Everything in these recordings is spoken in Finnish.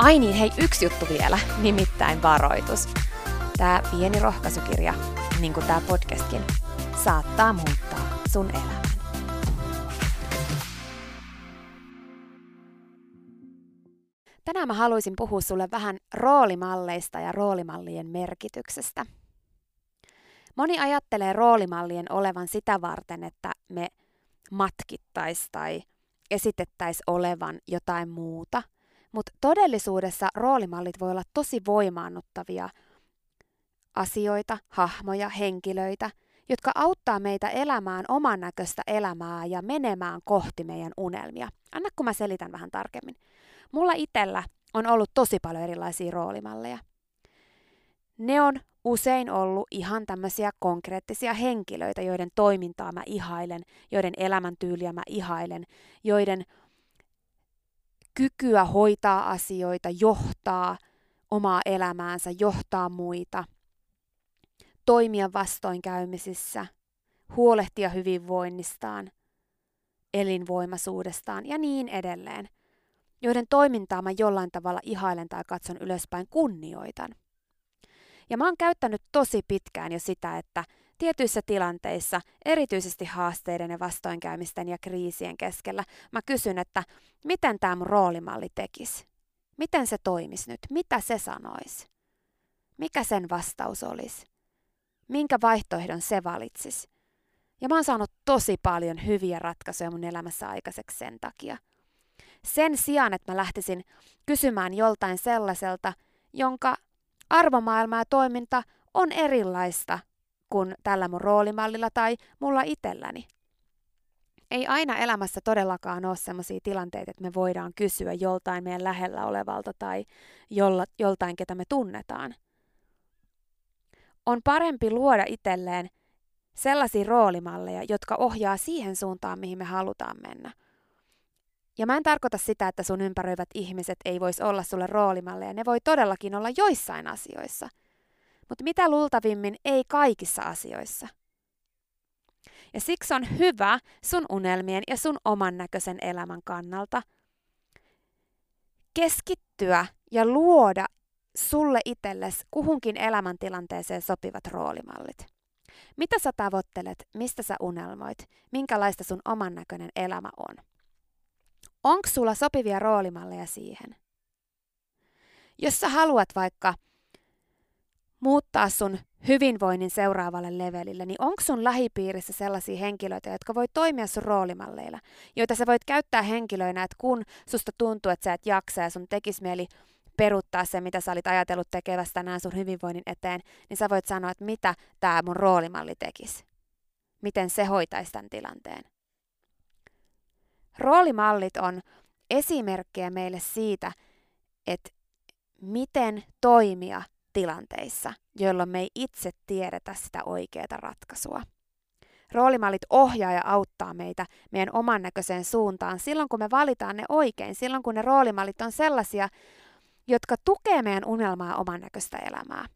Ai niin, hei, yksi juttu vielä, nimittäin varoitus. Tämä pieni rohkaisukirja, niin kuin tämä podcastkin, saattaa muuttaa sun elämän. Tänään mä haluaisin puhua sulle vähän roolimalleista ja roolimallien merkityksestä. Moni ajattelee roolimallien olevan sitä varten, että me matkittaisi tai esitettäisiin olevan jotain muuta – mutta todellisuudessa roolimallit voi olla tosi voimaannuttavia asioita, hahmoja, henkilöitä, jotka auttaa meitä elämään oman näköistä elämää ja menemään kohti meidän unelmia. Anna kun mä selitän vähän tarkemmin. Mulla itellä on ollut tosi paljon erilaisia roolimalleja. Ne on usein ollut ihan tämmöisiä konkreettisia henkilöitä, joiden toimintaa mä ihailen, joiden elämäntyyliä mä ihailen, joiden kykyä hoitaa asioita, johtaa omaa elämäänsä, johtaa muita, toimia vastoinkäymisissä, huolehtia hyvinvoinnistaan, elinvoimaisuudestaan ja niin edelleen, joiden toimintaa mä jollain tavalla ihailen tai katson ylöspäin kunnioitan. Ja mä oon käyttänyt tosi pitkään jo sitä, että Tietyissä tilanteissa, erityisesti haasteiden ja vastoinkäymisten ja kriisien keskellä, mä kysyn, että miten tämä mun roolimalli tekisi? Miten se toimisi nyt? Mitä se sanoisi? Mikä sen vastaus olisi? Minkä vaihtoehdon se valitsisi? Ja mä oon saanut tosi paljon hyviä ratkaisuja mun elämässä aikaiseksi sen takia. Sen sijaan, että mä lähtisin kysymään joltain sellaiselta, jonka arvomaailma ja toiminta on erilaista kuin tällä mun roolimallilla tai mulla itselläni. Ei aina elämässä todellakaan ole sellaisia tilanteita, että me voidaan kysyä joltain meidän lähellä olevalta tai jolla, joltain, ketä me tunnetaan. On parempi luoda itselleen sellaisia roolimalleja, jotka ohjaa siihen suuntaan, mihin me halutaan mennä. Ja mä en tarkoita sitä, että sun ympäröivät ihmiset ei voisi olla sulle roolimalleja. Ne voi todellakin olla joissain asioissa – mutta mitä luultavimmin ei kaikissa asioissa. Ja siksi on hyvä sun unelmien ja sun oman näköisen elämän kannalta keskittyä ja luoda sulle itsellesi kuhunkin elämäntilanteeseen sopivat roolimallit. Mitä sä tavoittelet, mistä sä unelmoit, minkälaista sun oman näköinen elämä on? Onko sulla sopivia roolimalleja siihen? Jos sä haluat vaikka muuttaa sun hyvinvoinnin seuraavalle levelille, niin onko sun lähipiirissä sellaisia henkilöitä, jotka voi toimia sun roolimalleilla, joita sä voit käyttää henkilöinä, että kun susta tuntuu, että sä et jaksa ja sun tekis mieli peruttaa se, mitä sä olit ajatellut tekevästä tänään sun hyvinvoinnin eteen, niin sä voit sanoa, että mitä tämä mun roolimalli tekisi. Miten se hoitaisi tämän tilanteen. Roolimallit on esimerkkejä meille siitä, että miten toimia tilanteissa, jolloin me ei itse tiedetä sitä oikeaa ratkaisua. Roolimallit ohjaa ja auttaa meitä meidän oman näköiseen suuntaan silloin, kun me valitaan ne oikein, silloin kun ne roolimallit on sellaisia, jotka tukee meidän unelmaa oman näköistä elämää.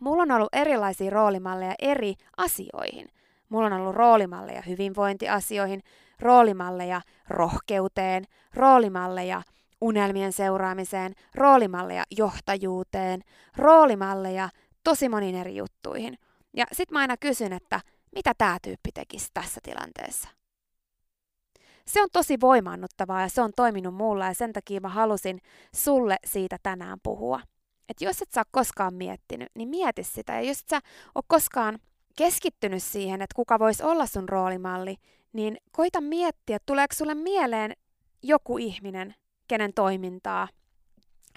Mulla on ollut erilaisia roolimalleja eri asioihin. Mulla on ollut roolimalleja hyvinvointiasioihin, roolimalleja rohkeuteen, roolimalleja unelmien seuraamiseen, roolimalleja johtajuuteen, roolimalleja tosi moniin eri juttuihin. Ja sit mä aina kysyn, että mitä tämä tyyppi tekisi tässä tilanteessa. Se on tosi voimaannuttavaa ja se on toiminut mulla ja sen takia mä halusin sulle siitä tänään puhua. Että jos et sä ole koskaan miettinyt, niin mieti sitä. Ja jos et sä ole koskaan keskittynyt siihen, että kuka voisi olla sun roolimalli, niin koita miettiä, tuleeko sulle mieleen joku ihminen, kenen toimintaa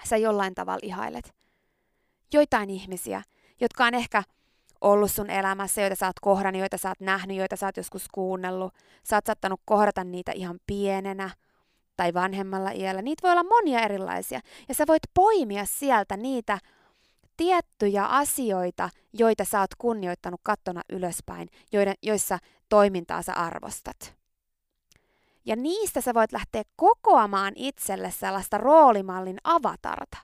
sä jollain tavalla ihailet. Joitain ihmisiä, jotka on ehkä ollut sun elämässä, joita sä oot kohdannut, joita sä oot nähnyt, joita sä oot joskus kuunnellut. Sä oot saattanut kohdata niitä ihan pienenä tai vanhemmalla iällä. Niitä voi olla monia erilaisia. Ja sä voit poimia sieltä niitä tiettyjä asioita, joita sä oot kunnioittanut kattona ylöspäin, joiden, joissa toimintaa sä arvostat. Ja niistä sä voit lähteä kokoamaan itselle sellaista roolimallin avatarta.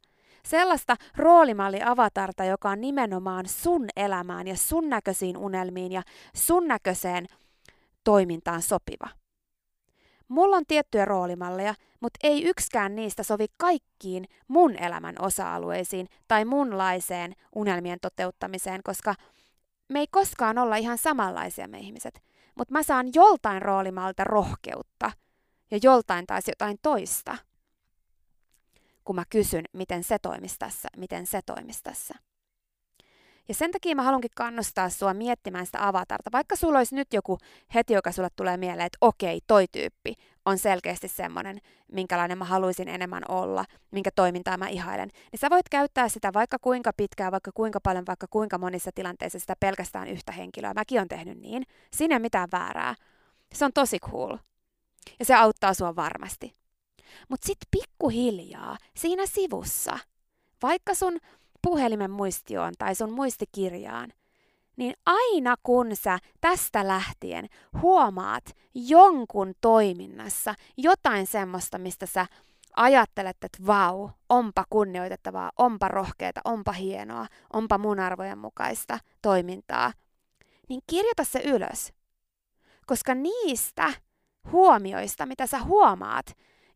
Sellaista roolimalli-avatarta, joka on nimenomaan sun elämään ja sun näköisiin unelmiin ja sun näköiseen toimintaan sopiva. Mulla on tiettyjä roolimalleja, mutta ei yksikään niistä sovi kaikkiin mun elämän osa-alueisiin tai munlaiseen unelmien toteuttamiseen, koska me ei koskaan olla ihan samanlaisia me ihmiset. Mutta mä saan joltain roolimalta rohkeutta ja joltain taas jotain toista kun mä kysyn, miten se toimisi tässä, miten se toimisi tässä. Ja sen takia mä haluankin kannustaa sua miettimään sitä avatarta. Vaikka sulla olisi nyt joku heti, joka sulle tulee mieleen, että okei, toi tyyppi on selkeästi semmoinen, minkälainen mä haluaisin enemmän olla, minkä toimintaa mä ihailen, niin sä voit käyttää sitä vaikka kuinka pitkään, vaikka kuinka paljon, vaikka kuinka monissa tilanteissa sitä pelkästään yhtä henkilöä. Mäkin on tehnyt niin. Siinä ei mitään väärää. Se on tosi cool. Ja se auttaa sua varmasti. Mutta sitten pikkuhiljaa siinä sivussa, vaikka sun puhelimen muistioon tai sun muistikirjaan, niin aina kun sä tästä lähtien huomaat jonkun toiminnassa jotain semmoista, mistä sä ajattelet, että vau, onpa kunnioitettavaa, onpa rohkeata, onpa hienoa, onpa mun arvojen mukaista toimintaa, niin kirjoita se ylös. Koska niistä huomioista, mitä sä huomaat,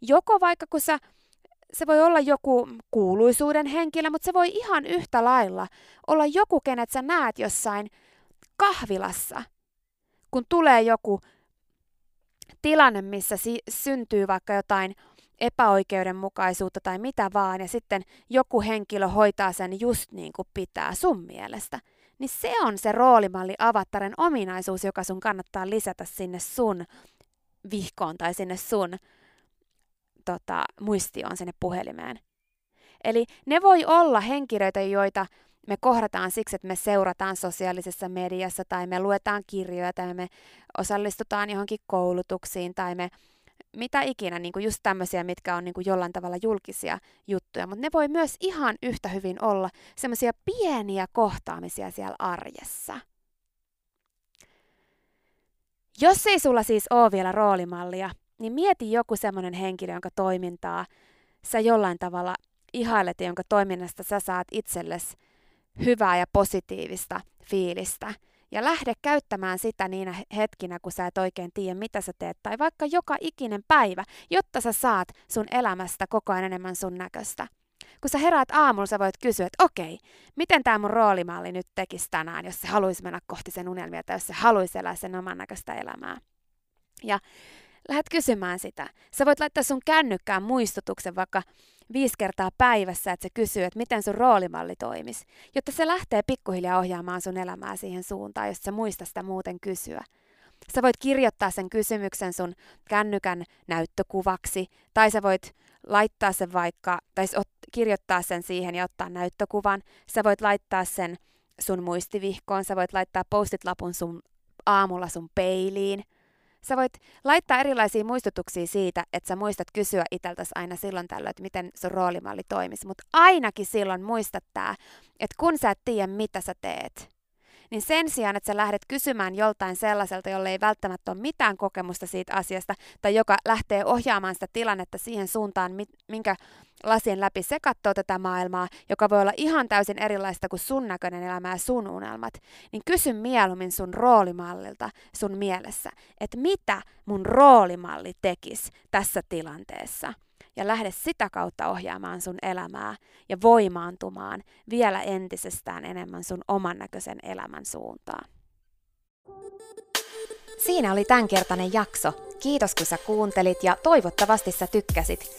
Joko vaikka kun sä, se voi olla joku kuuluisuuden henkilö, mutta se voi ihan yhtä lailla olla joku, kenet sä näet jossain kahvilassa, kun tulee joku tilanne, missä si- syntyy vaikka jotain epäoikeudenmukaisuutta tai mitä vaan, ja sitten joku henkilö hoitaa sen just niin kuin pitää sun mielestä, niin se on se roolimalli avattaren ominaisuus, joka sun kannattaa lisätä sinne sun vihkoon tai sinne sun tota, muistioon sinne puhelimeen. Eli ne voi olla henkilöitä, joita me kohdataan siksi, että me seurataan sosiaalisessa mediassa tai me luetaan kirjoja tai me osallistutaan johonkin koulutuksiin tai me mitä ikinä, niin kuin just tämmöisiä, mitkä on niin kuin jollain tavalla julkisia juttuja, mutta ne voi myös ihan yhtä hyvin olla semmoisia pieniä kohtaamisia siellä arjessa. Jos ei sulla siis ole vielä roolimallia, niin mieti joku semmoinen henkilö, jonka toimintaa sä jollain tavalla ihailet ja jonka toiminnasta sä saat itsellesi hyvää ja positiivista fiilistä. Ja lähde käyttämään sitä niinä hetkinä, kun sä et oikein tiedä, mitä sä teet, tai vaikka joka ikinen päivä, jotta sä saat sun elämästä koko ajan enemmän sun näköistä. Kun sä heräät aamulla, sä voit kysyä, että okei, miten tämä mun roolimalli nyt tekisi tänään, jos se haluaisi mennä kohti sen unelmia, tai jos se haluaisi elää sen oman näköistä elämää. Ja lähdet kysymään sitä. Sä voit laittaa sun kännykkään muistutuksen vaikka viisi kertaa päivässä, että se kysyy, että miten sun roolimalli toimisi, jotta se lähtee pikkuhiljaa ohjaamaan sun elämää siihen suuntaan, jos sä muista sitä muuten kysyä. Sä voit kirjoittaa sen kysymyksen sun kännykän näyttökuvaksi, tai sä voit laittaa sen vaikka, tai kirjoittaa sen siihen ja ottaa näyttökuvan. Sä voit laittaa sen sun muistivihkoon, sä voit laittaa postit-lapun sun aamulla sun peiliin. Sä voit laittaa erilaisia muistutuksia siitä, että sä muistat kysyä itseltäsi aina silloin tällöin, että miten sun roolimalli toimisi. Mutta ainakin silloin muistat tää, että kun sä et tiedä, mitä sä teet, niin sen sijaan, että sä lähdet kysymään joltain sellaiselta, jolle ei välttämättä ole mitään kokemusta siitä asiasta, tai joka lähtee ohjaamaan sitä tilannetta siihen suuntaan, minkä lasien läpi se katsoo tätä maailmaa, joka voi olla ihan täysin erilaista kuin sun näköinen elämä ja sun unelmat, niin kysy mieluummin sun roolimallilta sun mielessä, että mitä mun roolimalli tekisi tässä tilanteessa – ja lähde sitä kautta ohjaamaan sun elämää ja voimaantumaan vielä entisestään enemmän sun oman näköisen elämän suuntaan. Siinä oli tämänkertainen jakso. Kiitos kun sä kuuntelit ja toivottavasti sä tykkäsit.